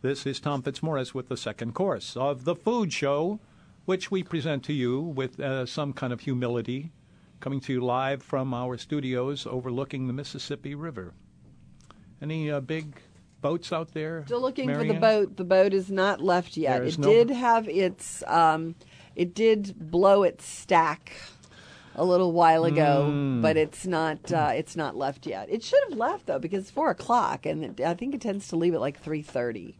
This is Tom Fitzmaurice with the second course of the Food Show, which we present to you with uh, some kind of humility, coming to you live from our studios overlooking the Mississippi River. Any uh, big boats out there? Still looking for the boat. The boat is not left yet. It no- did have its, um, it did blow its stack a little while ago, Hmm. but it's not, uh, it's not left yet. It should have left though because it's four o'clock, and it, I think it tends to leave at like three thirty.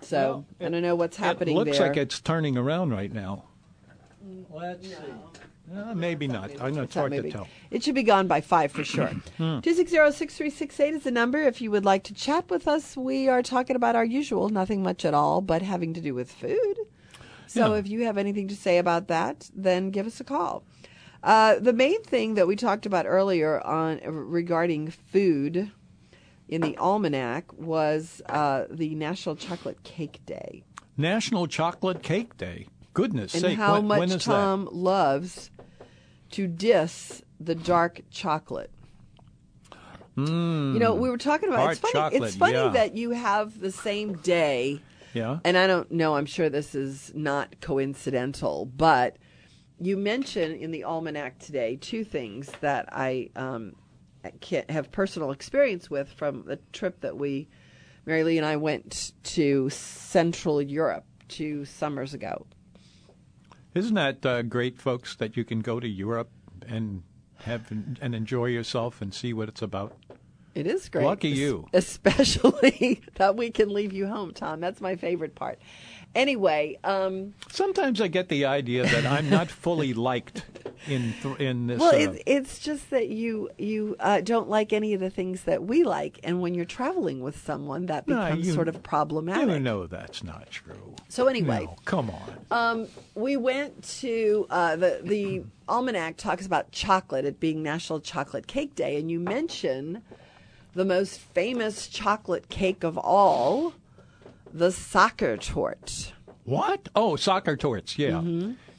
So Well, I don't know what's happening It looks there. like it's turning around right now. Let's see. Uh, maybe not. I know it's hard Maybe. to tell. It should be gone by five for sure. Hmm. Two six zero six three six eight is the number. If you would like to chat with us, we are talking about our usual, nothing much at all, but having to do with food. So Yeah. if you have anything to say about that, then give us a call. Uh, the main thing that we talked about earlier on regarding food in the almanac was uh, the National Chocolate Cake Day National Chocolate Cake Day. Goodness and sake, how when, much when Tom loves to diss the dark chocolate. you know, we were talking about it's funny. chocolate, it's funny yeah. that you have the same day. Yeah. and I don't know. I'm sure this is not coincidental, but you mention in the almanac today two things that I um, have personal experience with from the trip that we, Mary Lee and I went to Central Europe two summers ago. Isn't that uh, great, folks, that you can go to Europe and have and enjoy yourself and see what it's about? It is great. Lucky you. Especially that we can leave you home, Tom. That's my favorite part. Anyway, um, Sometimes I get the idea that I'm not fully liked in th- in this. well, uh, it's, it's just that you you uh, don't like any of the things that we like, and when you're traveling with someone, that No, becomes you- sort of problematic. you know that's not true. So anyway, No, come on. Um, we went to uh, the the almanac talks about chocolate, it being National Chocolate Cake Day, and you mention the most famous chocolate cake of all, the Sacher torte. what? Oh, Sacher tortes. Yeah,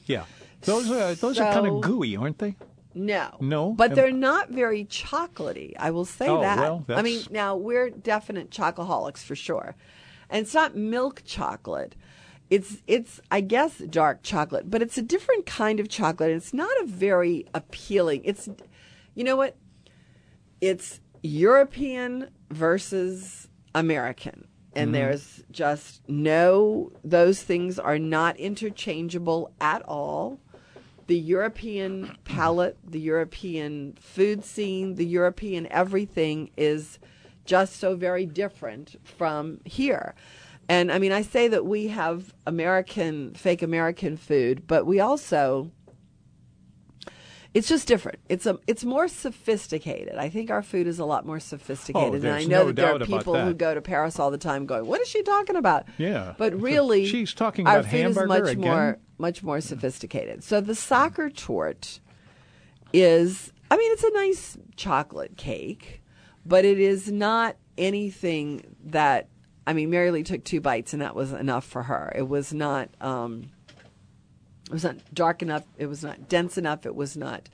yeah. Those are those are kind Mm-hmm. Of gooey, aren't they? No, No? but they're not very chocolatey. I will say Oh, that. well, I mean, now we're definite chocoholics for sure, and it's not milk chocolate. It's it's I guess dark chocolate, but it's a different kind of chocolate. It's not a very appealing. It's you know what? It's European versus American. And mm-hmm. there's just no, those things are not interchangeable at all. The European palate, the European food scene, the European everything is just so very different from here. And I mean, I say that we have American, fake American food, but we also it's just different. It's a it's more sophisticated. I think our food is a lot more sophisticated. and I Oh, know no that there are people who go to Paris all the time going, "What is she talking about?" Yeah. But really, She's talking about our food is hamburger much again? more much more sophisticated. So the Sacher torte is I mean, it's a nice chocolate cake, but it is not anything that I mean, Mary Lee took two bites and that was enough for her. It was not um it was not dark enough, it was not dense enough, it was not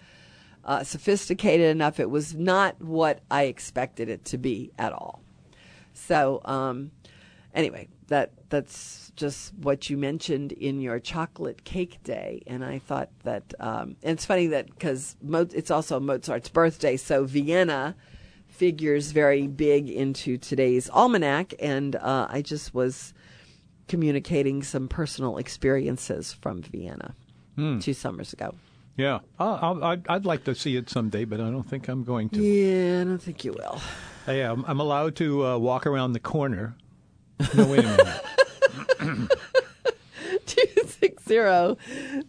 uh, sophisticated enough. It was not what I expected it to be at all. So, um, anyway, that that's just what you mentioned in your chocolate cake day, and I thought that um, and it's funny that because Mo- it's also Mozart's birthday, so Vienna figures very big into today's almanac, and uh, I just was communicating some personal experiences from Vienna two summers ago. Yeah, I'll, I'll, I'd, I'd like to see it someday, but I don't think I'm going to. Yeah, I don't think you will. Hey, I'm, I'm allowed to uh, walk around the corner. No, wait a minute. Two six zero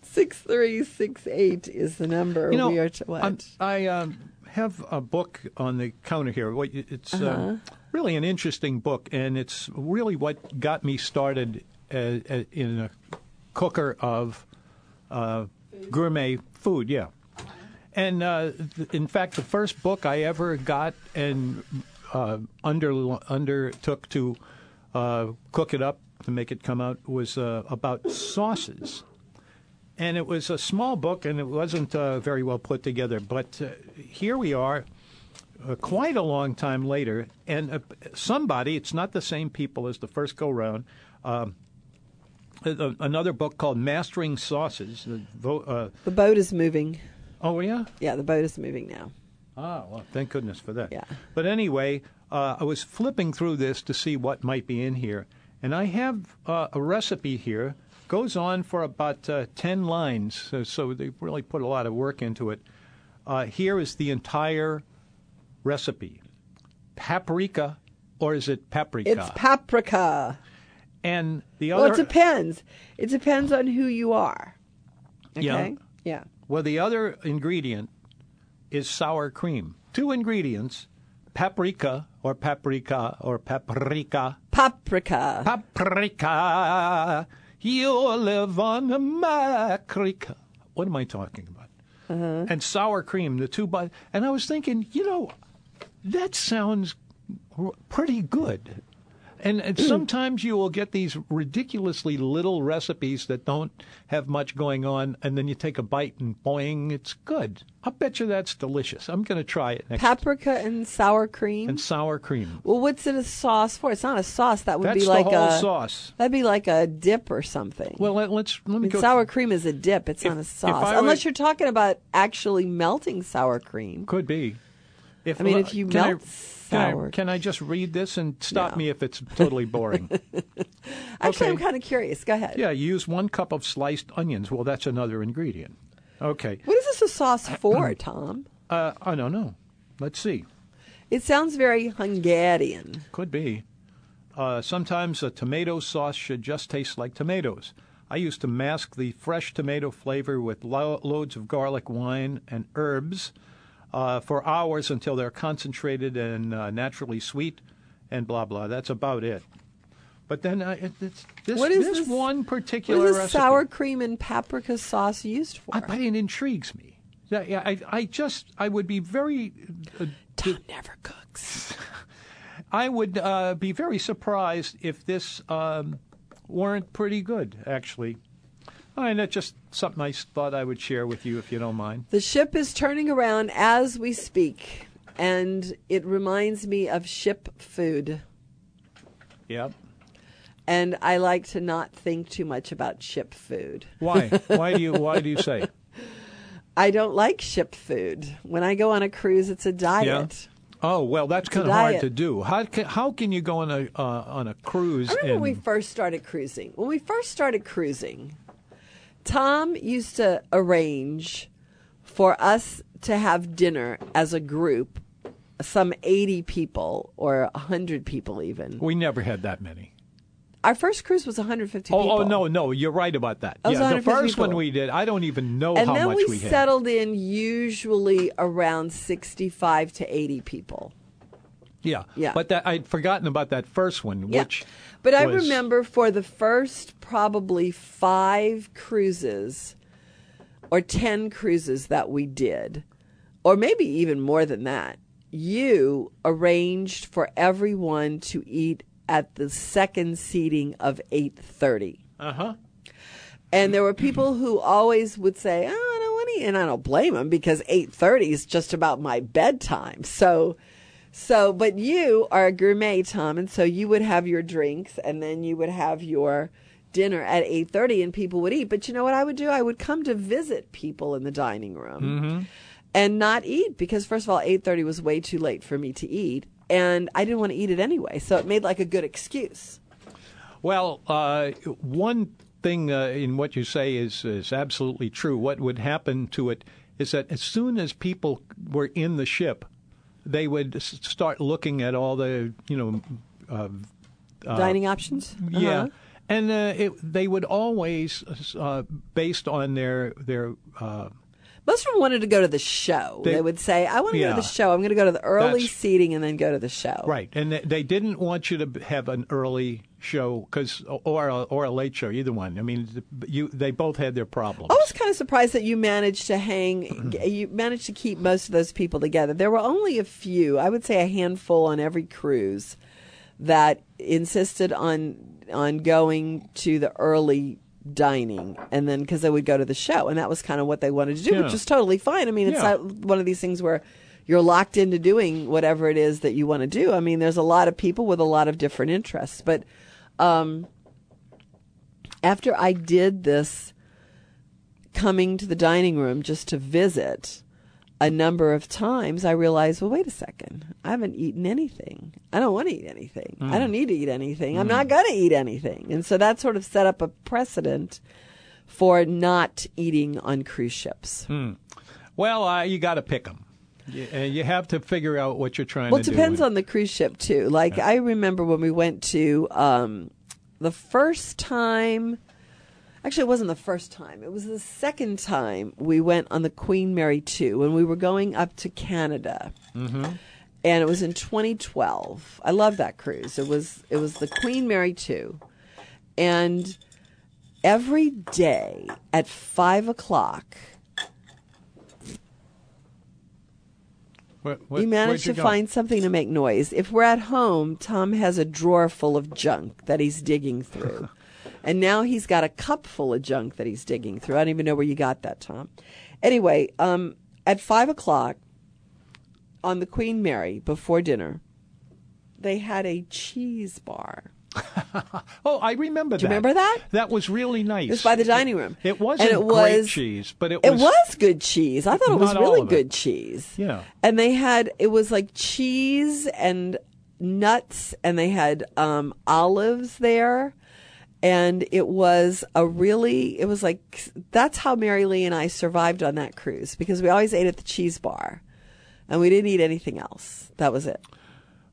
six three six eight is the number. You know, we are to what? I'm- I um, have a book on the counter here. It's Uh-huh. uh, really an interesting book, and it's really what got me started uh, uh, in a cooker of uh, gourmet food. Yeah, and uh, th- in fact, the first book I ever got and uh, under undertook to uh, cook it up to make it come out was uh, about sauces and it was a small book and it wasn't uh, very well put together. But uh, here we are, uh, quite a long time later, and uh, somebody, it's not the same people as the first go round, um, another book called Mastering Sauces. the vo- Uh, The boat is moving. oh, yeah? Yeah, the boat is moving now. Ah, well, thank goodness for that. Yeah. But anyway, uh, I was flipping through this to see what might be in here, and I have uh, a recipe here. Goes on for about uh, ten lines, so, so they really put a lot of work into it. Uh, here is the entire recipe: paprika, or is it paprika? It's paprika. and the other. Well, it depends. It depends on who you are. Okay? Yeah. Yeah. Well, the other ingredient is sour cream. Two ingredients: paprika, or paprika, or paprika. Paprika. Paprika, you live on macrica. What am I talking about? Uh-huh. And sour cream, the two. But and I was thinking, you know, that sounds pretty good. And, sometimes you will get these ridiculously little recipes that don't have much going on, and then you take a bite and boing, it's good. I bet you that's delicious. I'm going to try it next. Paprika and sour cream. and sour cream. well, what's it a sauce for? It's not a sauce. That would That's be like whole a sauce. That'd be like a dip or something. Well, let, let's let I me mean, go. sour cream is a dip. It's If- not a sauce, I unless you're talking about actually melting sour cream. Could be. If, I mean, if you can I- can I, can I just read this and stop No. me if it's totally boring? Actually, I'm kind of curious. Go ahead. yeah, use one cup of sliced onions. Well, that's another ingredient. Okay. What is this a sauce for, Tom? Uh, I don't know. Let's see. It sounds very Hungarian. Could be. Uh, sometimes a tomato sauce should just taste like tomatoes. I used to mask the fresh tomato flavor with lo- loads of garlic wine and herbs uh, for hours until they're concentrated and uh, naturally sweet, and blah blah. That's about it. But then uh, it, it's, this, What is this, this- one particular is this sour cream and paprika sauce used for? I, but it intrigues me. Yeah, yeah, I, I just I would be very uh, Tom never cooks. I would uh, be very surprised if this um, weren't pretty good, actually. And that's just something I thought I would share with you, if you don't mind. The ship is turning around as we speak, and it reminds me of ship food. Yeah. And I like to not think too much about ship food. Why? Why do you Why do you say? I don't like ship food. When I go on a cruise, it's a diet. Yeah. Oh well, that's kind of hard to do. How can How can you go on a uh, on a cruise? I remember and when we first started cruising. When we first started cruising, Tom used to arrange for us to have dinner as a group, some 80 people or 100 people even. we never had that many. Our first cruise was 150 Oh, people. oh no, no, you're right about that. Yeah, the 150 first one we did, I don't even know And how then much we, we had. settled in usually around 65 to 80 people. Yeah, Yeah. But that I'd forgotten about that first one, Yeah. which. But I remember for the first probably five cruises or 10 cruises that we did, or maybe even more than that, you arranged for everyone to eat at the second seating of 8:30. Uh huh. And there were people who always would say, "Oh, I don't want to," eat," and I don't blame them because eight thirty is just about my bedtime. So, so, but you are a gourmet, Tom, and so you would have your drinks, and then you would have your dinner at eight thirty, and people would eat. But you know what I would do? I would come to visit people in the dining room. And not eat because first of all, eight thirty was way too late for me to eat, and I didn't want to eat it anyway. So it made like a good excuse. Well, uh, one thing uh, in what you say is is absolutely true. What would happen to it is that as soon as people were in the ship, they would start looking at all the you know. Uh, Dining options. Yeah, Uh-huh. and uh, it, they would always, uh, based on their their uh, Most of them wanted to go to the show. They, They- would say, "I want to go to the show. I'm going to go to the early seating and then go to the show." Right, and they, they didn't want you to have an early show because or a, or a late show, either one. I mean, you they both had their problems. I was kind of surprised that you managed to hang, you managed to keep most of those people together. There were only a few, I would say a handful on every cruise, that insisted on on going to the early dining, and then because they would go to the show, and that was kind of what they wanted to do, Yeah. which is totally fine. I mean, it's Yeah. not one of these things where you're locked into doing whatever it is that you want to do. I mean, there's a lot of people with a lot of different interests, but um, after I did this coming to the dining room just to visit a number of times, I realized, well, wait a second. I haven't eaten anything. I don't want to eat anything. I don't need to eat anything. I'm not going to eat anything. And so that sort of set up a precedent for not eating on cruise ships. well, uh, you got to pick them. You, uh, you have to figure out what you're trying Well, to do. Well, it depends on the cruise ship too. Like I remember when we went to um, the first time. Actually, it wasn't the first time. It was the second time we went on the Queen Mary 2 when we were going up to Canada. Mm-hmm. And it was in 2012. I love that cruise. It was it was the Queen Mary 2. And every day at 5 o'clock, Where- where- you managed to find something to make noise. If we're at home, Tom has a drawer full of junk that he's digging through. and now he's got a cup full of junk that he's digging through. I don't even know where you got that, Tom. Anyway, um, at five o'clock on the Queen Mary before dinner, they had a cheese bar. Oh, I remember Do you that. remember that? That was really nice. It was by the dining room. It wasn't and it great was, cheese, but it It was. was good cheese. I thought it was really it. good cheese. Yeah. And they had it was like cheese and nuts and they had um olives there. And it was a really it was like that's how Mary Lee and I survived on that cruise because we always ate at the cheese bar. And we didn't eat anything else. That was it.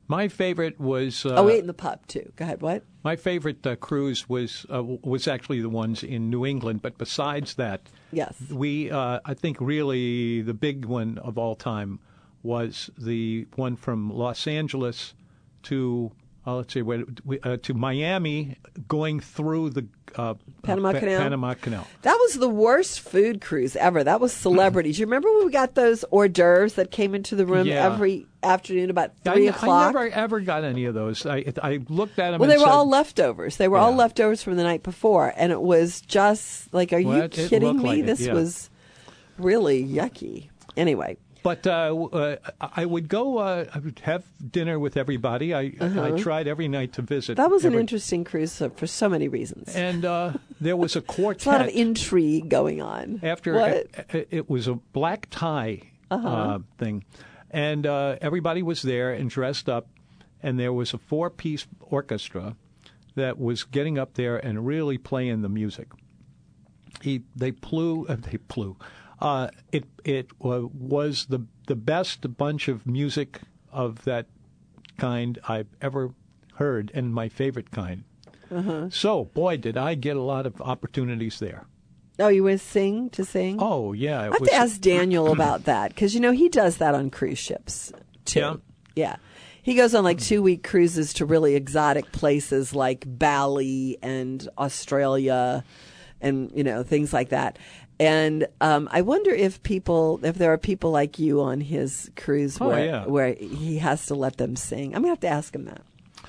My favorite was. Uh, oh, wait, in the pub too. Go ahead. What? My favorite uh, cruise was uh, was actually the ones in New England, but besides that, Yes. we uh, I think really the big one of all time was the one from Los Angeles to uh, let's see uh, to Miami, going through the uh, Panama Pa- Canal? Panama Canal. That was the worst food cruise ever. That was celebrities. you remember when we got those hors d'oeuvres that came into the room Yeah. every afternoon about I, three I o'clock? never ever got any of those. I I looked at them. well, they were said, all leftovers. They were all leftovers from the night before, and it was just like, are Well, you kidding me? like it, this yeah. was really yucky. Anyway, But uh, uh, I would go. Uh, I would have dinner with everybody. I I tried every night to visit. Uh-huh. that was an interesting cruise for so many reasons. And uh, there was a quartet. A lot of intrigue going on. after what? It, it- was a black tie Uh-huh. uh, thing, and uh, everybody was there and dressed up, and there was a four-piece orchestra that was getting up there and really playing the music. He they blew uh, they blew. Uh, it it uh, was the the best bunch of music of that kind I've ever heard, and my favorite kind. Uh-huh. So, boy, did I get a lot of opportunities there. oh, you went sing to sing? Oh yeah, I have was. to ask Daniel about that because you know he does that on cruise ships too. Yeah. Yeah. He goes on like two week cruises to really exotic places like Bali and Australia and, you know, things like that. And um, I wonder if people, if there are people like you on his cruise Oh, where, yeah. where he has to let them sing. I'm going to have to ask him that.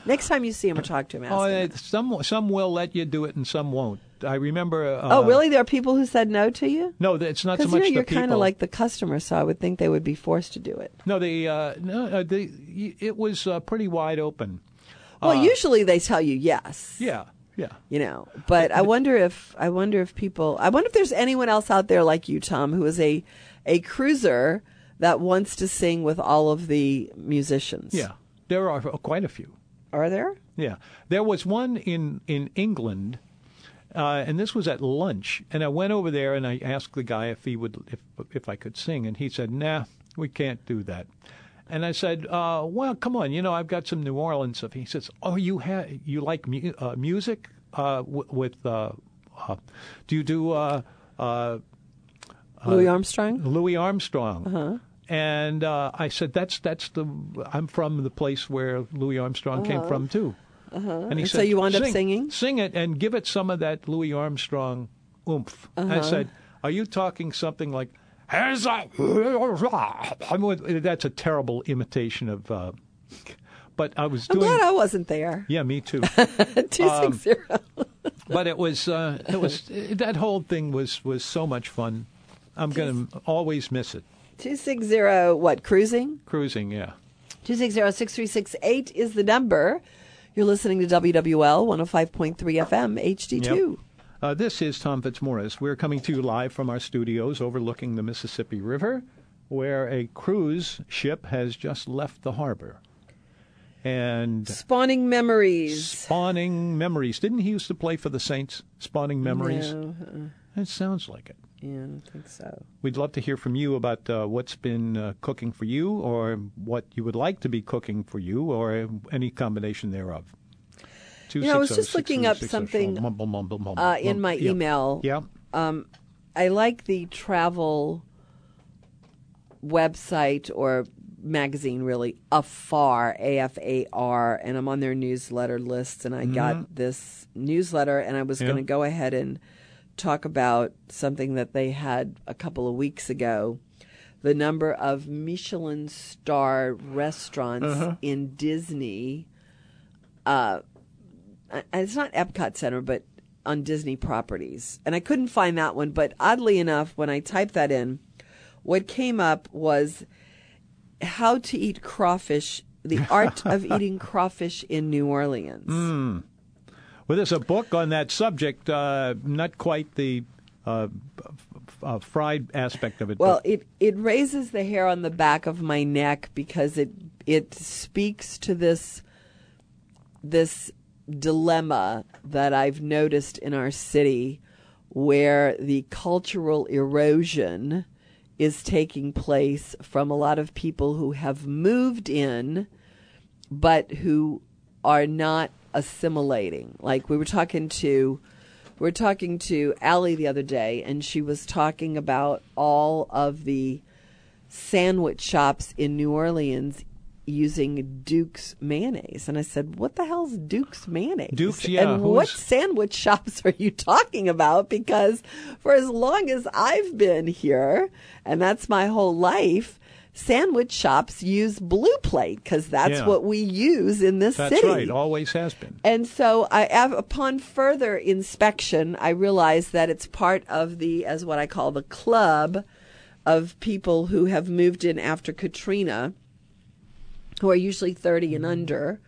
Next time you see him or talk to him, ask Oh, him. uh, some some will let you do it and some won't. I remember. Uh, oh, really? There are people who said no to you? No, it's not so much you're people. kind of like the customer, so I would think they would be forced to do it. no, the uh, no, uh, the it was uh, pretty wide open. Well, usually they tell you yes. Yeah, yeah. you know but i wonder if i wonder if people i wonder if there's anyone else out there like you tom who is a a cruiser that wants to sing with all of the musicians Yeah, there are quite a few. are there Yeah, there was one in in England, uh, and this was at lunch. And I went over there and I asked the guy if he would if if I could sing, and he said, "Nah, we can't do that." And I said, uh, "Well, come on, you know, I've got some New Orleans stuff." He says, "Oh, you ha- you like mu- uh, music uh, w- with? Uh, uh, do you do?" Uh, uh, Louis Armstrong. Louis Armstrong. And uh, I said, "That's that's the I'm from the place where Louis Armstrong came from too." And he Uh-huh. And said, "So you wound up "Sing- singing? Sing it and give it some of that Louis Armstrong oomph. Uh-huh. I said, "Are you talking something like?" "Here's a-" I that's a terrible imitation of. Uh, but I was I'm doing. glad I wasn't there. yeah, me too. Two six zero. but it was uh, it was that whole thing was was so much fun. I'm gonna always miss it. Two six zero. What cruising? Cruising, yeah. Two six zero six three six eight is the number. You're listening to WWL 105.3 FM HD2. Yep. Uh, this is Tom Fitzmaurice. We're coming to you live from our studios overlooking the Mississippi River, where a cruise ship has just left the harbor. And Spawning memories. spawning memories. Didn't he used to play for the Saints? Spawning memories. No, uh-uh. It sounds like it. yeah, I think so. We'd love to hear from you about uh, what's been uh, cooking for you, or what you would like to be cooking for you, or any combination thereof. You know, I was just looking up something, Uh, in my Yeah. email. Yeah. I like the travel website or magazine, really, Afar, A F A R, and I'm on their newsletter list. And I got this newsletter, and I was Yeah. going to go ahead and talk about something that they had a couple of weeks ago. The number of Michelin star restaurants in Disney. Uh, it's not Epcot Center, but on Disney properties. And I couldn't find that one, but oddly enough, when I typed that in, what came up was how to eat crawfish, the art of eating crawfish in New Orleans. Mm. Well, there's a book on that subject, uh, not quite the uh, uh, fried aspect of it. Well, it, it raises the hair on the back of my neck because it it speaks to this this dilemma that I've noticed in our city where the cultural erosion is taking place from a lot of people who have moved in but who are not assimilating. Like we were talking to we were talking to Allie the other day and she was talking about all of the sandwich shops in New Orleans using Duke's mayonnaise. And I said, What the hell's Duke's mayonnaise? Duke's, yeah, And what is- sandwich shops are you talking about? Because for as long as I've been here, and that's my whole life, sandwich shops use blue plate because that's Yeah. what we use in this that's city. That's right, always has been. And so I have, upon further inspection, I realized that it's part of the, as what I call the club of people who have moved in after Katrina, who are usually 30 and under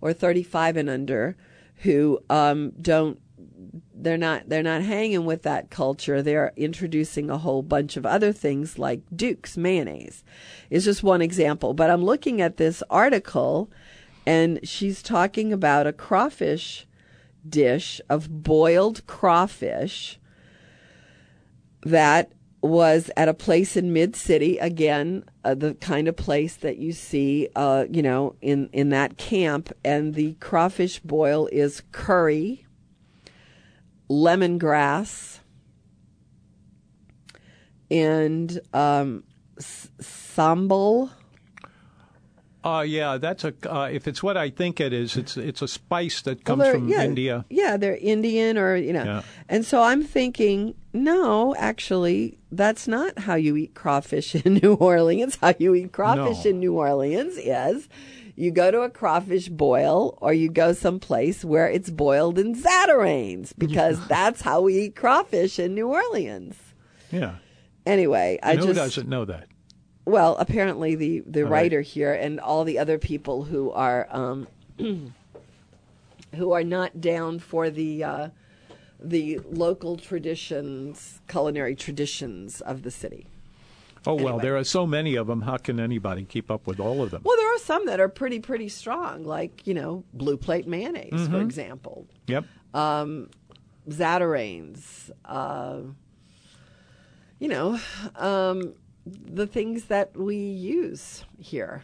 or 35 and under, who um, don't they're not they're not hanging with that culture. They're introducing a whole bunch of other things like Duke's mayonnaise. Is just one example, but I'm looking at this article and she's talking about a crawfish dish of boiled crawfish that was at a place in mid city again uh, the kind of place that you see uh, you know in in that camp and the crawfish boil is curry lemongrass and um, s- sambal Uh, yeah, that's a. Uh, if it's what I think it is, it's it's a spice that comes they're- from yeah, India. Yeah, they're Indian or, you know. Yeah. And so I'm thinking, no, actually, that's not how you eat crawfish in New Orleans. How you eat crawfish No. in New Orleans is you go to a crawfish boil or you go someplace where it's boiled in Zatarain's because that's how we eat crawfish in New Orleans. Yeah, Anyway, I who just doesn't know that? Well, apparently the the All right. writer here and all the other people who are um, who are not down for the uh, the local traditions, culinary traditions of the city. Oh well, there are so many of them. How can anybody keep up with all of them? Well, there are some that are pretty pretty strong, like you know blue plate mayonnaise, Mm-hmm. for example, Yep. Zatarain's, uh, you know, um, the things that we use here,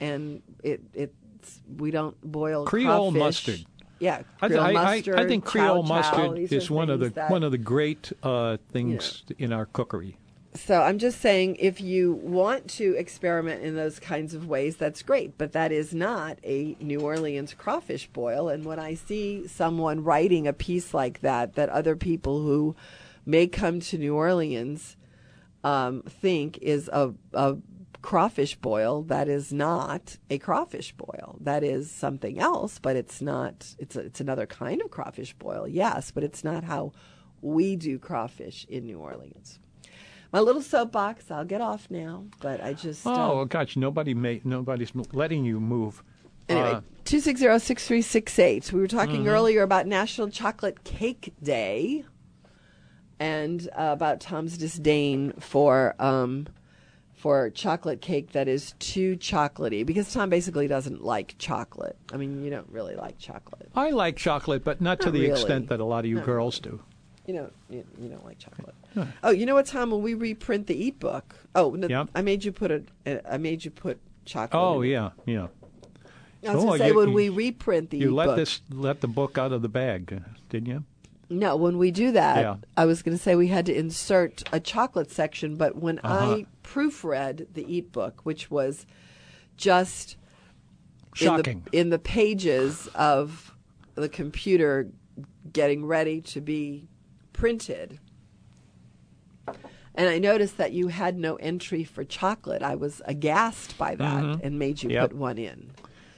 and it it's we don't boil Creole crawfish. mustard. Yeah, I, Creole I, I, mustard. I think Creole chow chow, mustard these is one of the that- one of the great uh, things in our cookery. so I'm just saying, if you want to experiment in those kinds of ways, that's great. But that is not a New Orleans crawfish boil. And when I see someone writing a piece like that, that other people who may come to New Orleans um, think is a, a crawfish boil, that is not a crawfish boil. That is something else, but it's not. It's a, it's another kind of crawfish boil, yes, but it's not how we do crawfish in New Orleans my little soapbox. I'll get off now, but I just Oh uh, gosh, nobody may, nobody's letting you move. anyway. Uh, Two six zero six three six eight. We were talking Mm-hmm. earlier about National Chocolate Cake Day, and uh, about Tom's disdain for um, for chocolate cake that is too chocolatey. Because Tom basically doesn't like chocolate. I mean, you don't really like chocolate. I like chocolate, but not to the really. extent that a lot of you Not girls do. You know, you, you don't like chocolate. Oh, you know what, Tom? When we reprint the Eat book, oh, no, Yep. I made you put a, I made you put chocolate. Oh yeah, yeah. I was Oh, going to say you- when you- we reprint the You let book. this let the book out of the bag, didn't you? No, when we do that, Yeah. I was going to say we had to insert a chocolate section, but when Uh-huh. I proofread the Eat book, which was just Shocking. in the, in the pages of the computer getting ready to be printed. And I noticed that you had no entry for chocolate. I was aghast by that and made you Mm-hmm. Yep. put one in.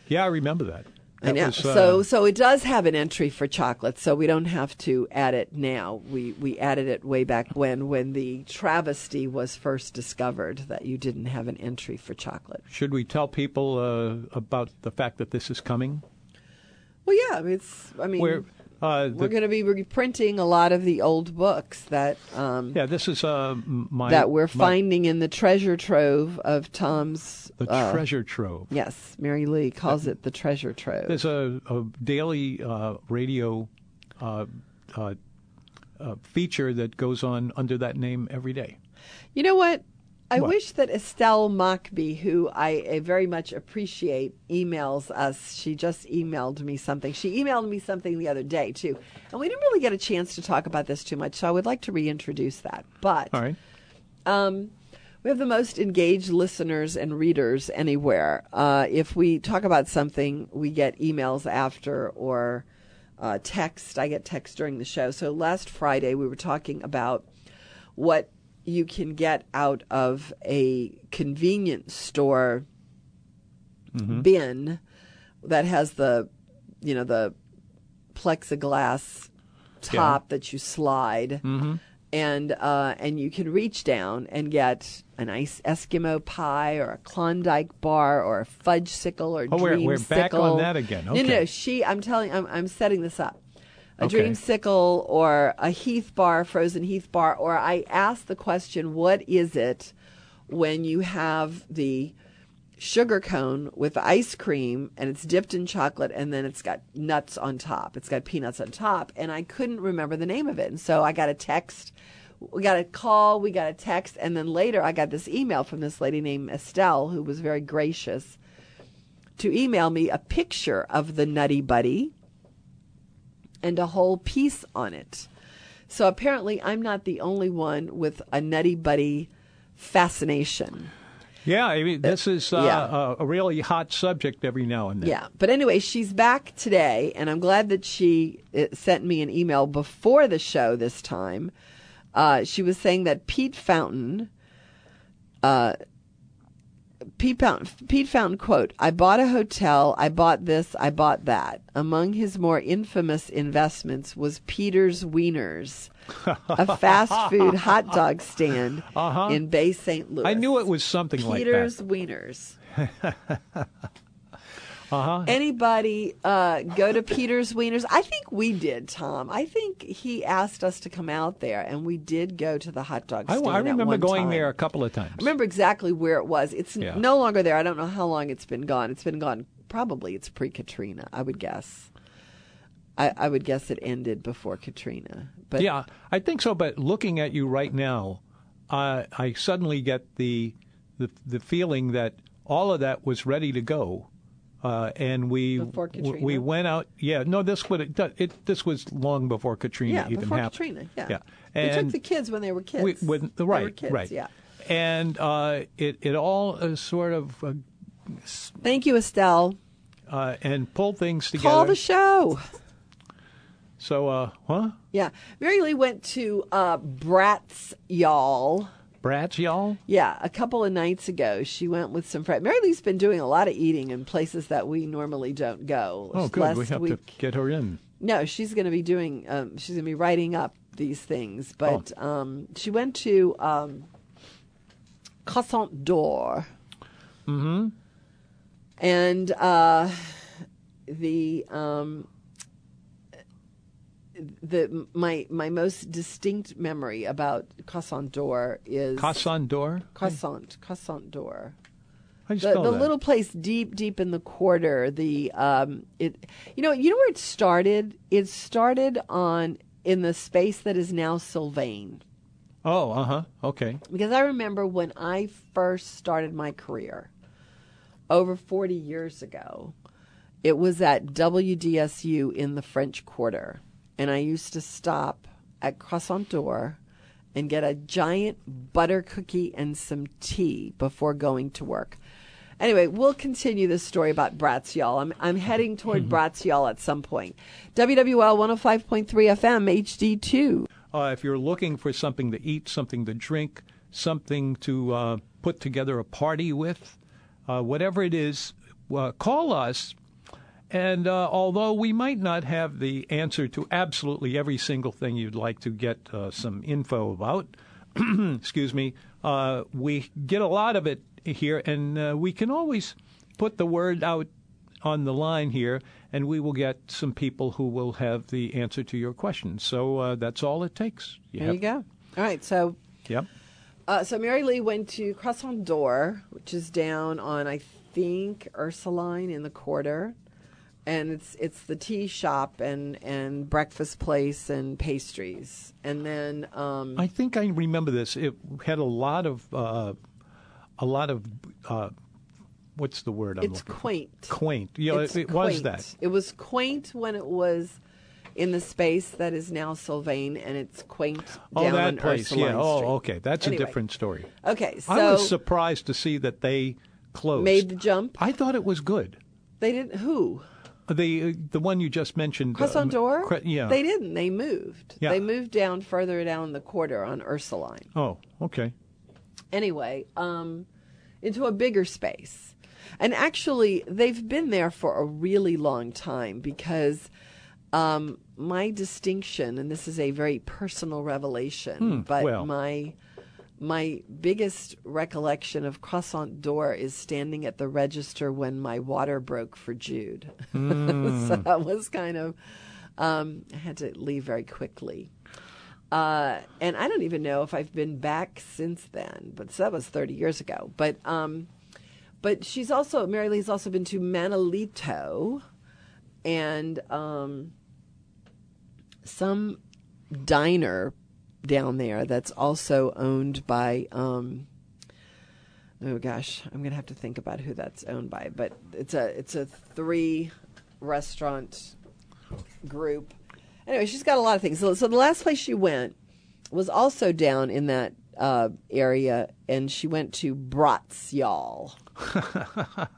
Yeah, I remember that. I know. was, uh, so so it does have an entry for chocolate, so we don't have to add it now. We we added it way back when when the travesty was first discovered that you didn't have an entry for chocolate. should we tell people uh, about the fact that this is coming? Well, yeah, it's I mean We're uh, we're going to be reprinting a lot of the old books that um, yeah. This is uh, my that we're my- finding in the treasure trove of Tom's. the uh, treasure trove. Yes, Mary Lee calls it the treasure trove. There's a, a daily uh, radio uh, uh, uh, feature that goes on under that name every day. You know what? I What? wish that Estelle Mockby, who I uh, very much appreciate, emails us. She just emailed me something. She emailed me something the other day, too. And we didn't really get a chance to talk about this too much, so I would like to reintroduce that. But All right. um, we have the most engaged listeners and readers anywhere. Uh, if we talk about something, we get emails after or uh, text. I get text during the show. So last Friday, we were talking about what you can get out of a convenience store bin that has the, you know, the plexiglass top that you slide and uh, and you can reach down and get a nice Eskimo pie or a Klondike bar or a Fudgsicle or Oh, we're- we're dreamsicle. back on that again. No, no, no. She, I'm telling, I'm, I'm setting this up. A Okay. dreamsicle or a Heath bar, frozen Heath bar, or I asked the question, what is it when you have the sugar cone with ice cream and it's dipped in chocolate and then it's got nuts on top. It's got peanuts on top. And I couldn't remember the name of it. And so I got a text. We got a call, we got a text, and then later I got this email from this lady named Estelle who was very gracious to email me a picture of the Nutty Buddy and a whole piece on it. So apparently I'm not the only one with a Nutty Buddy fascination. Yeah, I mean, this is uh, yeah. a, a really hot subject every now and then. Yeah. But anyway, she's back today, and I'm glad that she uh, sent me an email before the show this time. Uh, she was saying that Pete Fountain, uh, Pete found, Pete Fountain quote, I bought a hotel, I bought this, I bought that. Among his more infamous investments was Peter's Wieners, a fast food hot dog stand Uh-huh. in Bay St. Louis. I knew it was something Peter's like that. Peter's Wieners. Uh-huh. Anybody uh, go to Peter's Wieners? I think we did, Tom. I think he asked us to come out there, and we did go to the hot dog I, stand. I remember going time. there a couple of times. I remember exactly where it was. It's Yeah. no longer there. I don't know how long it's been gone. It's been gone. Probably it's pre Katrina. I would guess. I, I would guess it ended before Katrina. But yeah, I think so. But looking at you right now, uh, I suddenly get the, the the feeling that all of that was ready to go Uh, and we we went out. Yeah, no, this would it, it this was long before Katrina Yeah, even before happened. Katrina. Yeah. yeah. we took the kids when they were kids. we, They right, were kids, right, Yeah. And uh, it it all uh, sort of uh, Thank you, Estelle. uh, and pulled things together. Call the show. so, uh, huh? Yeah. Mary Lee went to uh, Bratz, y'all. Brats, y'all. Yeah, a couple of nights ago, she went with some friends. Mary Lee's been doing a lot of eating in places that we normally don't go. Oh, good. Last we have week, to get her in. No, she's going to be doing. Um, she's going to be writing up these things. But Oh. um, she went to um, Croissant d'Or. Mm-hmm. And uh, the um, the my my most distinct memory about Croissant d'Or is Casson door. Croissant Croissant d'Or How you the, spell the that? little place deep deep in the quarter the um it you know you know where it started it started on in the space that is now Sylvain Oh, uh huh. Okay. because I remember when I first started my career over 40 years ago it was at WDSU in the French Quarter and I used to stop at Croissant d'Or and get a giant butter cookie and some tea before going to work. Anyway, we'll continue this story about Bratz, y'all. I'm, I'm heading toward Bratz, y'all at some point. WWL 105.3 FM, HD2. Uh, if you're looking for something to eat, something to drink, something to uh, put together a party with, uh, whatever it is, uh, call us. And uh, although we might not have the answer to absolutely every single thing you'd like to get uh, some info about, excuse me, uh, we get a lot of it here, and uh, we can always put the word out on the line here, and we will get some people who will have the answer to your questions. So uh, that's all it takes. There have- you go. All right, so Yep. Uh, so Mary Lee went to Croissant d'Or, which is down on I think Ursuline in the quarter, and it's it's the tea shop and and breakfast place and pastries, and then um, I think I remember this. It had a lot of, uh, a lot of, uh, what's the word I'm it's looking for? quaint. Quaint. Yeah, It's it, it was quaint. that. It was quaint when it was in the space that is now Sylvain, and it's quaint Oh, down that place. Ursuline Yeah. Oh, okay. That's Anyway. a different story. Okay, so I was surprised to see that they closed. made the jump. I thought it was good. They didn't. Who? The the one you just mentioned. Croissant um, d'Or? cre- yeah. They didn't. They moved. Yeah. They moved down further down the quarter on Ursuline. Oh, okay. Anyway, um, into a bigger space. And actually, they've been there for a really long time because um, my distinction, and this is a very personal revelation, but well. my my biggest recollection of Croissant d'Or is standing at the register when my water broke for Jude. so that was kind of, um, I had to leave very quickly. Uh, and I don't even know if I've been back since then, but so that was 30 years ago. But, um, but she's also, Mary Lee's also been to Manolito and um, some diner down there that's also owned by um, oh gosh i'm gonna have to think about who that's owned by but it's a it's a three restaurant group anyway she's got a lot of things so, so the last place she went was also down in that uh, area and she went to Bratz Y'all.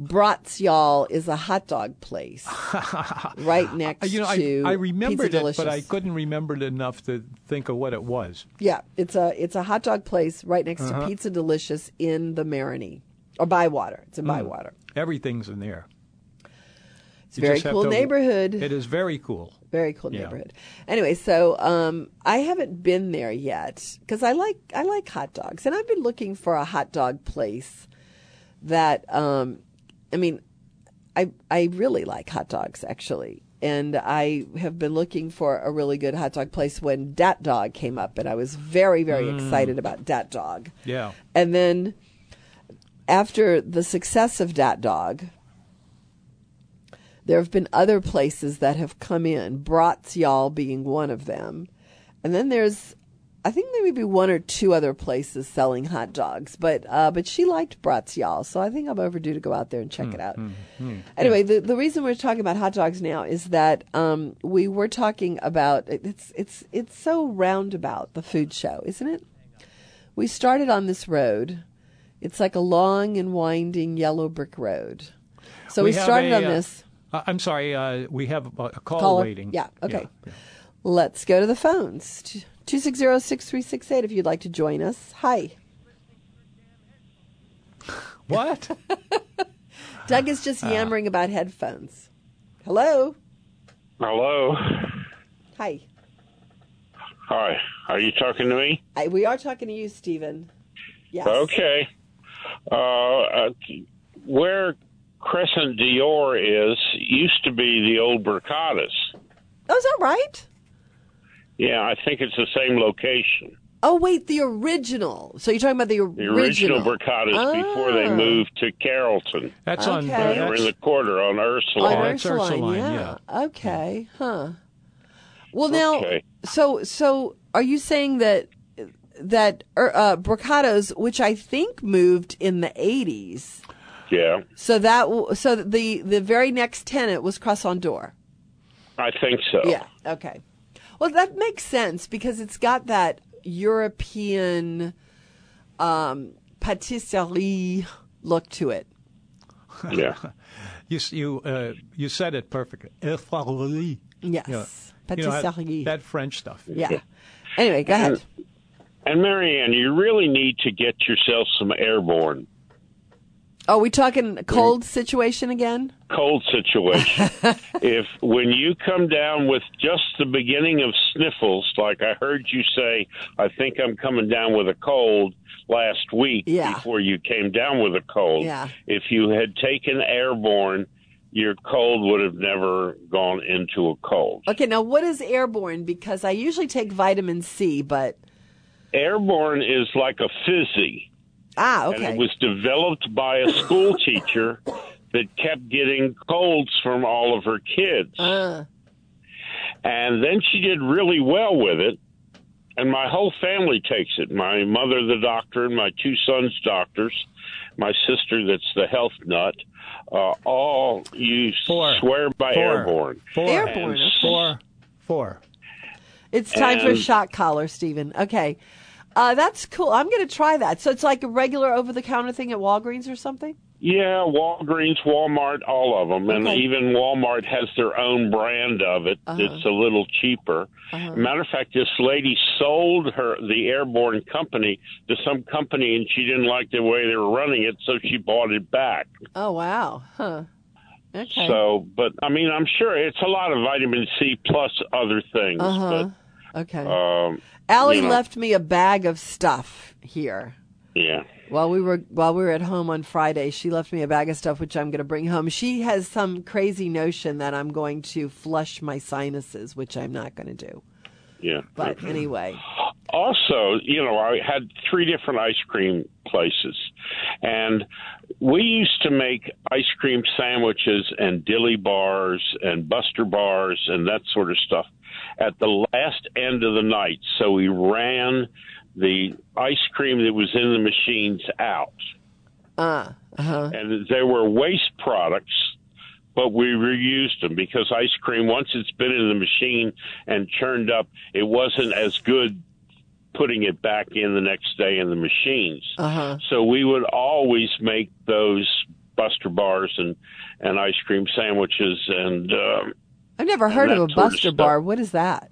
Bratz Y'all is a hot dog place right next You know, to I, I remembered Pizza it, Delicious. but I couldn't remember it enough to think of what it was. Yeah, it's a it's a hot dog place right next Uh-huh. to Pizza Delicious in the Marigny or Bywater. It's in Hmm. Bywater. Everything's in there. It's a very cool to- neighborhood. It is very cool. Very cool Yeah. neighborhood. Anyway, so um, I haven't been there yet because I like I like hot dogs, and I've been looking for a hot dog place that um, I mean, I I really like hot dogs actually, and I have been looking for a really good hot dog place when Dat Dog came up, and I was very very Mm. excited about Dat Dog. Yeah. And then after the success of Dat Dog, there have been other places that have come in, Bratz Y'all being one of them. And then there's I think there may be one or two other places selling hot dogs, but uh, but she liked Bratz y'all, so I think I'm overdue to go out there and check it out. Anyway, the the reason we're talking about hot dogs now is that um, we were talking about it's it's it's so roundabout the food show, isn't it? We started on this road. It's like a long and winding yellow brick road. So we, have started a, on uh, this. uh, I'm sorry. Uh, we have a, a call Caller? waiting. Yeah, okay. yeah. Let's go to the phones. 260-6368 if you'd like to join us. Hi. What? Doug is just yammering about headphones. Hello. Hello. Hi. Hi. Are you talking to me? I, we are talking to you, Stephen. Yes. Okay. Uh, uh, where Croissant D'Or is used to be the old Brocato's. Oh, is that right? Yeah, I think it's the same location. Oh, wait, the original. So you're talking about the original. The original. original Brocato's before they Ah. moved to Carrollton. That's on. Okay. They were in the quarter on On Ursula. Oh, Ursuline, Ursuline, yeah. Okay, huh. Well, now, Okay. so so are you saying that that uh, Brocato's, which I think moved in the 80s, Yeah, so that so the the very next tenant was Croissant D'Or. I think so. Yeah. Okay. Well, that makes sense because it's got that European um, patisserie look to it. Yeah. You you uh, you said it perfectly. Effaroli. Yes. You know, you know, patisserie. that, that French stuff. yeah. Anyway, go ahead. And Marianne, you really need to get yourself some airborne. Are we talking cold situation again? cold situation. if when you come down with just the beginning of sniffles, like I heard you say, I think I'm coming down with a cold last week Yeah. before you came down with a cold. Yeah. If you had taken airborne, your cold would have never gone into a cold. Okay, now what is airborne? Because I usually take vitamin C, but Airborne is like a fizzy. Ah, okay. And it was developed by a school teacher that kept getting colds from all of her kids. Uh, And then she did really well with it. And my whole family takes it. My mother, the doctor, and my two sons, doctors. My sister, that's the health nut. Uh, all you Four. swear by Four. airborne. Four. Airborne, And. Four. Four. it's time for a shot collar, Stephen. Okay. Uh, that's cool. I'm going to try that. So it's like a regular over the counter thing at Walgreens or something? Yeah, Walgreens, Walmart, all of them, and even Walmart has their own brand of it. Uh-huh. It's a little cheaper. Matter of fact, this lady sold her the airborne company to some company, and she didn't like the way they were running it, so she bought it back. Oh, wow. Huh. Okay. So, but I mean, I'm sure it's a lot of vitamin C plus other things. uh-huh. Okay. Um, Allie you know. left me a bag of stuff here. yeah, While we were while we were at home on Friday, she left me a bag of stuff which I'm going to bring home. She has some crazy notion that I'm going to flush my sinuses, which I'm not going to do. yeah. But anyway, also, you know, I had three different ice cream places, and we used to make cream sandwiches and dilly bars and buster bars and that sort of stuff at the last end of the night. So we ran the ice cream that was in the machines out. uh, uh-huh. and they were waste products, but we reused them because ice cream, once it's been in the machine and churned up, it wasn't as good putting it back in the next day in the machines. Uh-huh. So we would always make those Buster bars and and ice cream sandwiches and. Um, I've never heard of a sort of Buster bar. What is that?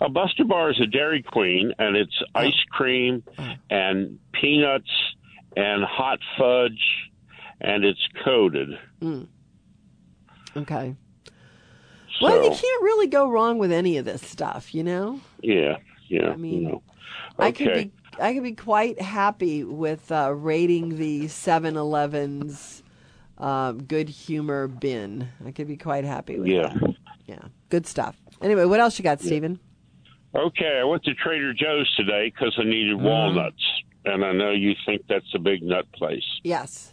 a Buster Bar is a Dairy Queen, and it's ice cream and peanuts and hot fudge, and it's coated. Okay. Well, you can't really go wrong with any of this stuff, you know. Yeah, yeah. I mean, you know. I could be I could be quite happy with uh, rating the 7-Eleven's um, good humor bin. I could be quite happy with Yeah. that. Yeah, good stuff. Anyway, what else you got, Stephen? Okay, I went to Trader Joe's today because I needed Mm-hmm. walnuts, and I know you think that's a big nut place. Yes.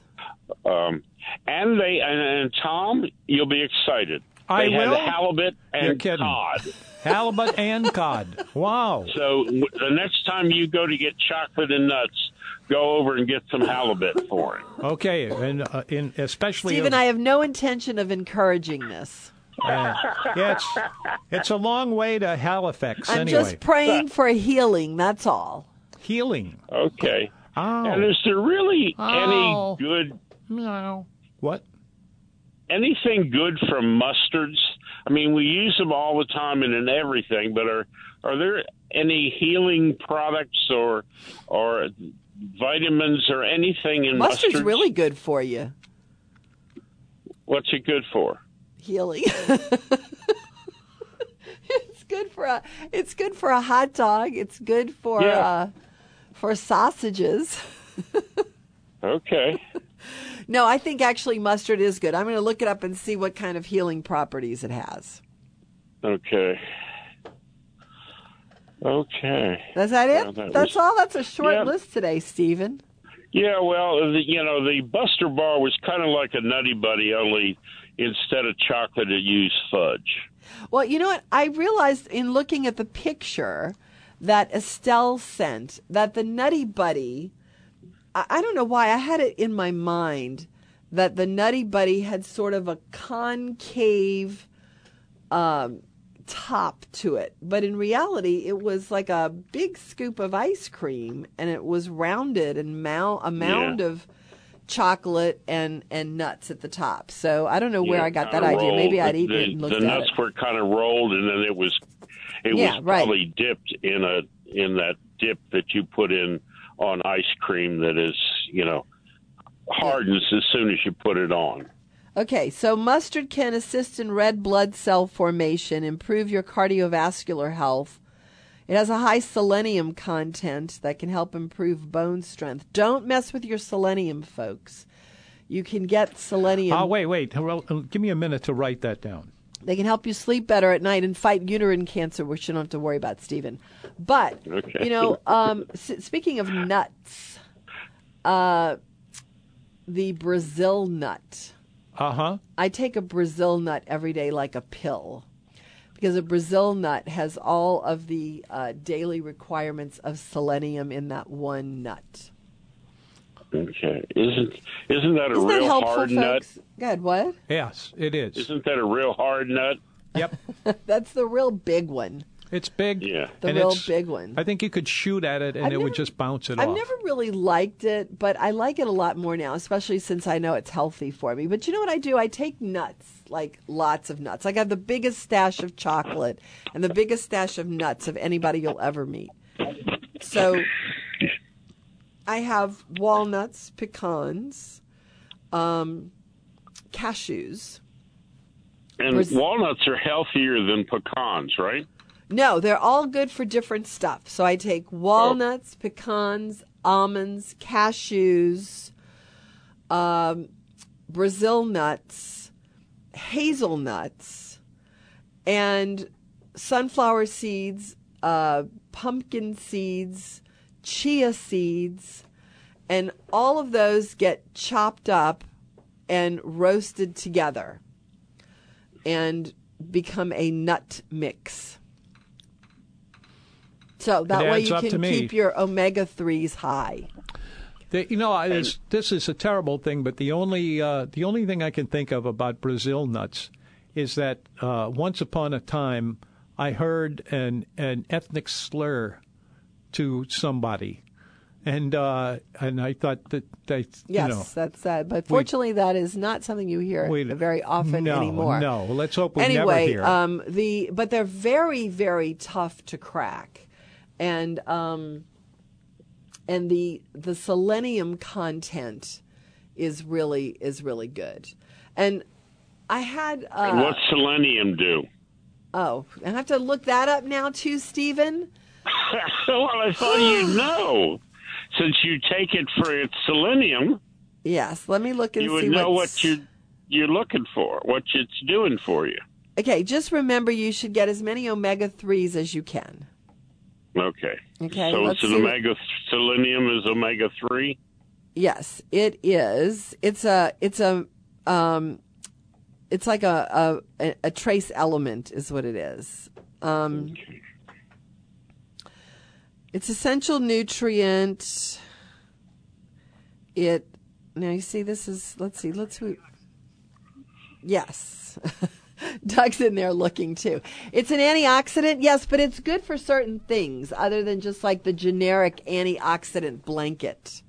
Um, and they and, and Tom, you'll be excited. I they will? halibut and cod. Halibut and cod. Wow. So the next time you go to get chocolate and nuts, go over and get some halibut for him. Okay, and uh, in especially Stephen, of- I have no intention of encouraging this. uh, yeah, it's, it's a long way to Halifax I'm anyway. just praying for healing. That's all. Healing. Okay. Oh. And is there really Oh. any good Meow. What? Anything good from mustards? I mean, we use them all the time and in everything, but are are there any healing products or or vitamins or anything in Mustard's mustards? really good for you. What's it good for? Healing. it's good for a. It's good for a hot dog. It's good for Yeah. uh, for sausages. Okay. No, I think actually mustard is good. I'm going to look it up and see what kind of healing properties it has. Okay. Okay. Is that it? Yeah, that That's was- all. That's a short Yeah. list today, Stephen. Yeah, well, the, you know, the Buster Bar was kind of like a Nutty Buddy, only instead of chocolate, it used fudge. Well, you know what? I realized in looking at the picture that Estelle sent that the Nutty Buddy, I, I don't know why, I had it in my mind that the Nutty Buddy had sort of a concave um, top to it. But in reality, it was like a big scoop of ice cream and it was rounded and mou- a mound Yeah. of chocolate and, and nuts at the top. So I don't know where Yeah, I got that idea. rolled. Maybe I'd the, eaten it the, and looked the at nuts it. were kind of rolled, and then it was it Yeah, was right. probably dipped in a in that dip that you put in on ice cream that is you know hardens as soon as you put it on. Okay, so mustard can assist in red blood cell formation, improve your cardiovascular health. It has a high selenium content that can help improve bone strength. Don't mess with your selenium, folks. You can get selenium. Oh, wait, wait. Uh, give me a minute to write that down. They can help you sleep better at night and fight uterine cancer, which you don't have to worry about, Stephen. But Okay. you know, um, s- speaking of nuts, uh, the Brazil nut. Uh huh. I take a Brazil nut every day like a pill because a Brazil nut has all of the uh, daily requirements of selenium in that one nut. Okay, isn't isn't that a Isn't that real helpful, hard nut? Good. What? Yes, it is. Isn't that a real hard nut? Yep. That's the real big one. It's big. Yeah. The and real big one. I think you could shoot at it and I've it would just bounce it off. I've off. never really liked it, but I like it a lot more now, especially since I know it's healthy for me. But you know what I do? I take nuts, like lots of nuts. Like I have the biggest stash of chocolate and the biggest stash of nuts of anybody you'll ever meet. So I have walnuts, pecans, um, cashews. And walnuts are healthier than pecans, right? No, they're all good for different stuff. So I take walnuts, pecans, almonds, cashews, um, Brazil nuts, hazelnuts, and sunflower seeds, uh, pumpkin seeds, chia seeds, and all of those get chopped up and roasted together and become a nut mix. So that way you can keep your omega 3s high. The- you know, I, this, this is a terrible thing, but the only uh, the only thing I can think of about Brazil nuts is that uh, once upon a time I heard an an ethnic slur to somebody, and uh, and I thought that they Yes, you know that's sad. But fortunately, that is not something you hear we- very often no, anymore. No, let's hope we never anyway, hear. um, the but they're very very tough to crack, and um, and the the selenium content is really is really good, and I had And uh, what's selenium do? oh I have to look that up now too, Stephen. well, I thought you'd know. Since you take it for its selenium, Yes, let me look and you would see know what's- what you you're looking for, what it's doing for you. Okay, just remember you should get as many omega threes as you can. Okay. Okay, So it's an what- omega selenium is omega three. Yes, it is. It's a it's a um it's like a a, a trace element is what it is. Um, it's essential nutrient. It now you see this is let's see let's we yes. Doug's in there looking too. It's an antioxidant, yes, but it's good for certain things other than just like the generic antioxidant blanket.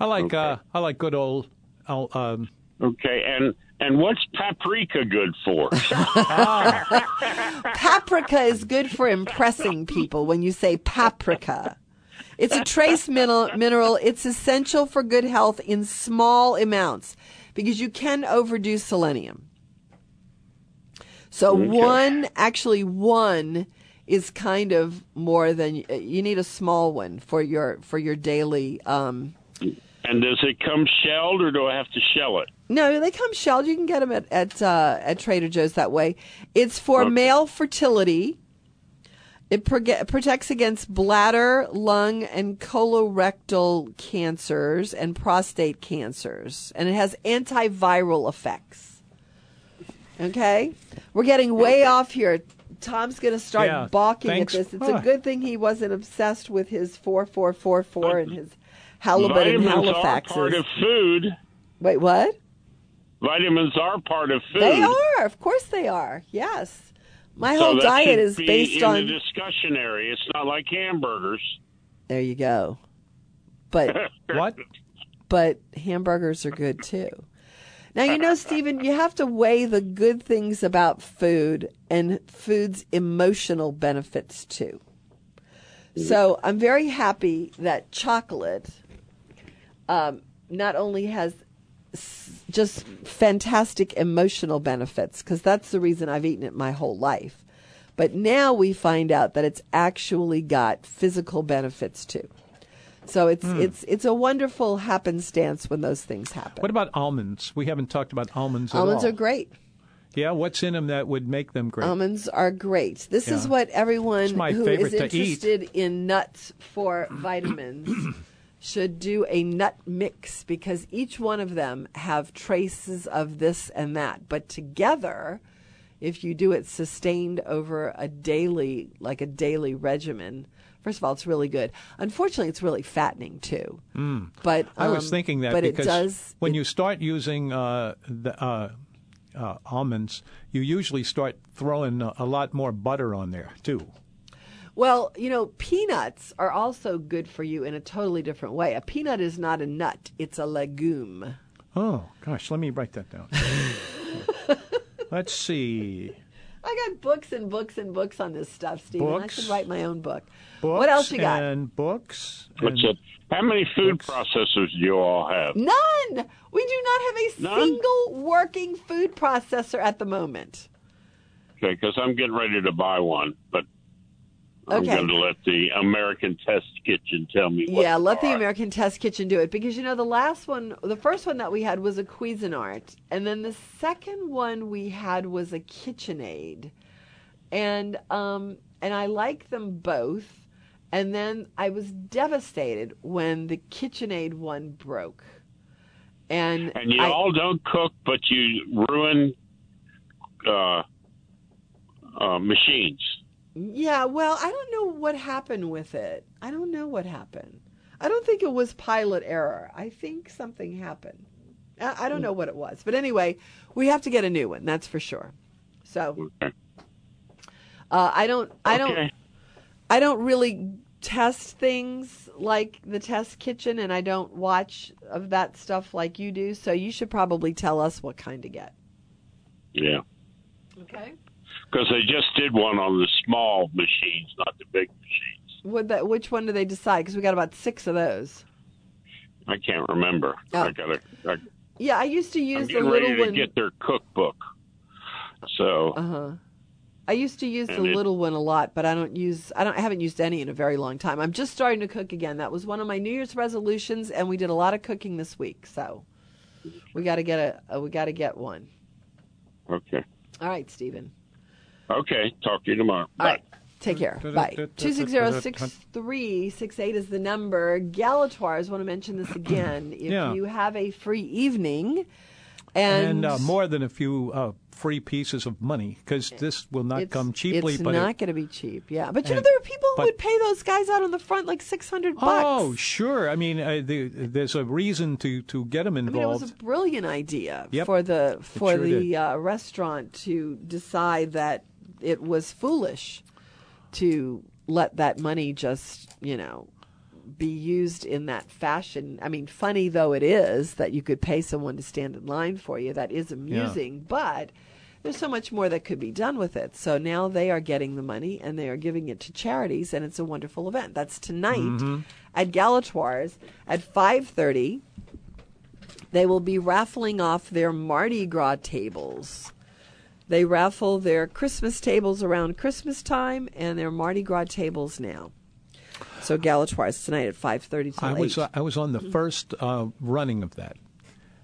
I like Okay. uh, I like good old. Um, Okay, and and what's paprika good for? Paprika is good for impressing people when you say paprika. It's a trace mineral, mineral. It's essential for good health in small amounts because you can overdo selenium. So one, actually one is kind of more than you need a small one for your for your daily um, and does it come shelled, or do I have to shell it? No, they come shelled. You can get them at at, uh, at Trader Joe's that way. It's for Okay. male fertility. It proge- protects against bladder, lung, and colorectal cancers and prostate cancers, and it has antiviral effects. Okay, we're getting way off here. Tom's going to start Yeah, balking thanks. at this. It's a Ah. good thing he wasn't obsessed with his four four four four and his halibut and Vitamins are part of food. Wait, what? Vitamins are part of food. They are, of course they are. Yes, my So whole that diet is be based in on. the discussion area. It's not like hamburgers. There you go. But what? but hamburgers are good too. Now you know, Stephen, you have to weigh the good things about food and food's emotional benefits too. Mm-hmm. So I'm very happy that chocolate um, not only has just fantastic emotional benefits, because that's the reason I've eaten it my whole life, but now we find out that it's actually got physical benefits too. So it's it's it's a wonderful happenstance when those things happen. What about almonds? We haven't talked about almonds. Almonds are great. Yeah, what's in them that would make them great? Almonds are great. This is what everyone who eat. interested in nuts for vitamins should do a nut mix because each one of them have traces of this and that. But together, if you do it sustained over a daily, like a daily regimen, first of all, it's really good. Unfortunately, it's really fattening too. But I was um, thinking that but because it does when it- you start using uh, the, uh, uh, almonds, you usually start throwing a, a lot more butter on there too. Well, you know, peanuts are also good for you in a totally different way. A peanut is not a nut, it's a legume. Oh gosh, let me write that down. Let's see. I got books and books and books on this stuff, Stephen. I Books? should write my own book. Books what else you got? And books. What's and- it? How many food Books. processors do you all have? None. We do not have a None? single working food processor at the moment. Okay, because I'm getting ready to buy one, but I'm Okay. going to let the American Test Kitchen tell me. What yeah, let the. American Test Kitchen do it because you know the last one, the first one that we had was a Cuisinart, and then the second one we had was a KitchenAid, and um and I like them both, and then I was devastated when the KitchenAid one broke, and And you I, all don't cook, but you ruin uh, uh, machines. Yeah, well, I don't know what happened with it. I don't know what happened. I don't think it was pilot error. I think something happened. I, I don't know what it was. But anyway, we have to get a new one, that's for sure. So uh, I don't I don't Okay. I don't really test things like the test kitchen and I don't watch of that stuff like you do. So you should probably tell us what kind to get. Yeah. Okay. Because they just did one on the small machines, not the big machines. What that which one do they decide? Because we got about six of those. I can't remember. Oh. I gotta. I, Yeah, I used to I'm use the little ready to one. get their cookbook. So Uh huh. I used to use the it- little one a lot, but I don't use. I don't. I haven't used any in a very long time. I'm just starting to cook again. That was one of my New Year's resolutions, and we did a lot of cooking this week. So we got to get a. Uh, we got to get one. okay, All right, Stephen. Okay. Talk to you tomorrow. All Bye. right. Take care. Bye. Two six zero six three six eight is the number. Galatoire's want to mention this again. If Yeah. you have a free evening, And, uh, more than a few uh, free pieces of money because this will not come cheaply. It's but not it, going to be cheap. Yeah, but you know there are people who would pay those guys out on the front like six hundred bucks. oh, sure. I mean, uh, the, there's a reason to, to get them involved. I mean, it was a brilliant idea Yep. for the for sure the uh, restaurant to decide that it was foolish to let that money just you know be used in that fashion. I mean, funny though it is that you could pay someone to stand in line for you, that is amusing, but there's so much more that could be done with it. So now they are getting the money and they are giving it to charities, and it's a wonderful event. That's tonight Mm-hmm. at Galatoire's at 5:30. They will be raffling off their Mardi Gras tables. They raffle their Christmas tables around Christmas time and their Mardi Gras tables now. So Galatoire's tonight at 5:30 till I was 8. uh, I was on the first uh, running of that,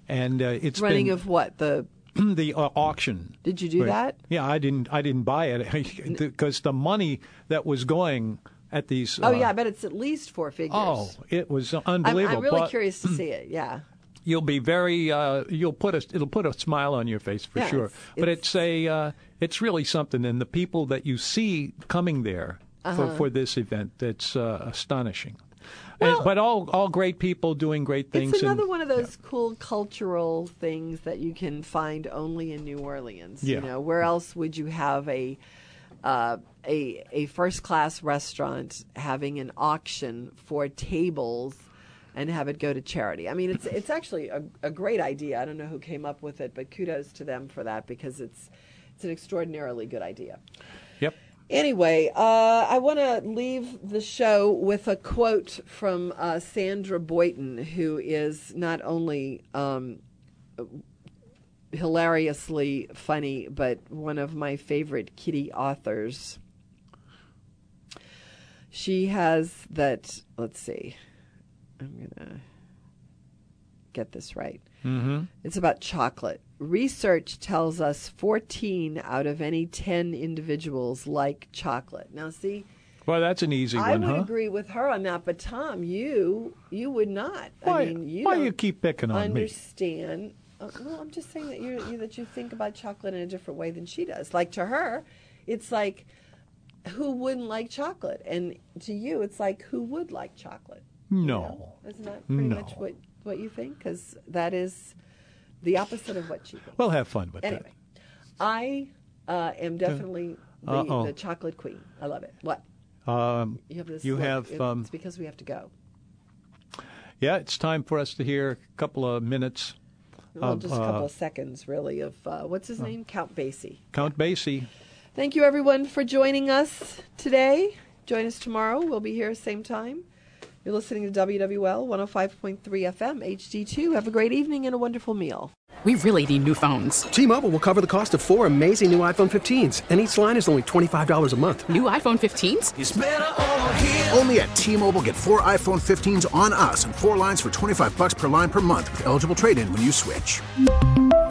and uh, it's Running been of what? The the uh, auction. Did you do Where- that? Yeah, I didn't. I didn't buy it because the money that was going at these. Oh uh, yeah, I bet it's at least four figures. Oh, it was I'm, unbelievable. I'm really but curious to see it. Yeah. You'll be very. Uh, you'll put a. It'll put a smile on your face for Yeah, sure. it's- but it's- it's a. Uh, it's really something, and the people that you see coming there Uh-huh. for, for this event, it's uh, astonishing. And- but all all great people doing great things. It's another and, one of those cool cultural things that you can find only in New Orleans. Yeah. You know, where else would you have a uh, a a first class restaurant having an auction for tables and have it go to charity? I mean, it's it's actually a, a great idea. I don't know who came up with it, but kudos to them for that because it's it's an extraordinarily good idea. Yep. Anyway, uh, I want to leave the show with a quote from uh, Sandra Boynton, who is not only um, hilariously funny, but one of my favorite kitty authors. She has that, let's see, I'm going to get this right. Mm-hmm. It's about chocolate. Research tells us 14 out of any 10 individuals like chocolate. Now, see, Well, that's an easy I one, would huh? agree with her on that, but Tom, you you would not. Why? I mean, you why you keep picking on me? understand. Uh, well, I'm just saying that you that you think about chocolate in a different way than she does. Like to her, it's like who wouldn't like chocolate, and to you, it's like who would like chocolate. You No. know? Isn't that pretty No. much what what you think? Because that is the opposite of what she thinks. Well, have fun with Anyway, I uh, am definitely the, Uh-oh. the chocolate queen. I love it. What? Um, You have this. You look. have, It- um, it's because we have to go. yeah, it's time for us to hear a couple of minutes. Well, of, just a couple uh, of seconds, really, of uh, what's his name? Count Basie. Count Basie. Thank you, everyone, for joining us today. Join us tomorrow. We'll be here same time. You're listening to WWL 105.3 FM HD2. Have a great evening and a wonderful meal. We really need new phones. T-Mobile will cover the cost of four amazing new iPhone 15s, and each line is only $25 a month. New iPhone 15s? Only at T-Mobile get four iPhone 15s on us and four lines for 25 bucks per line per month with eligible trade-in when you switch.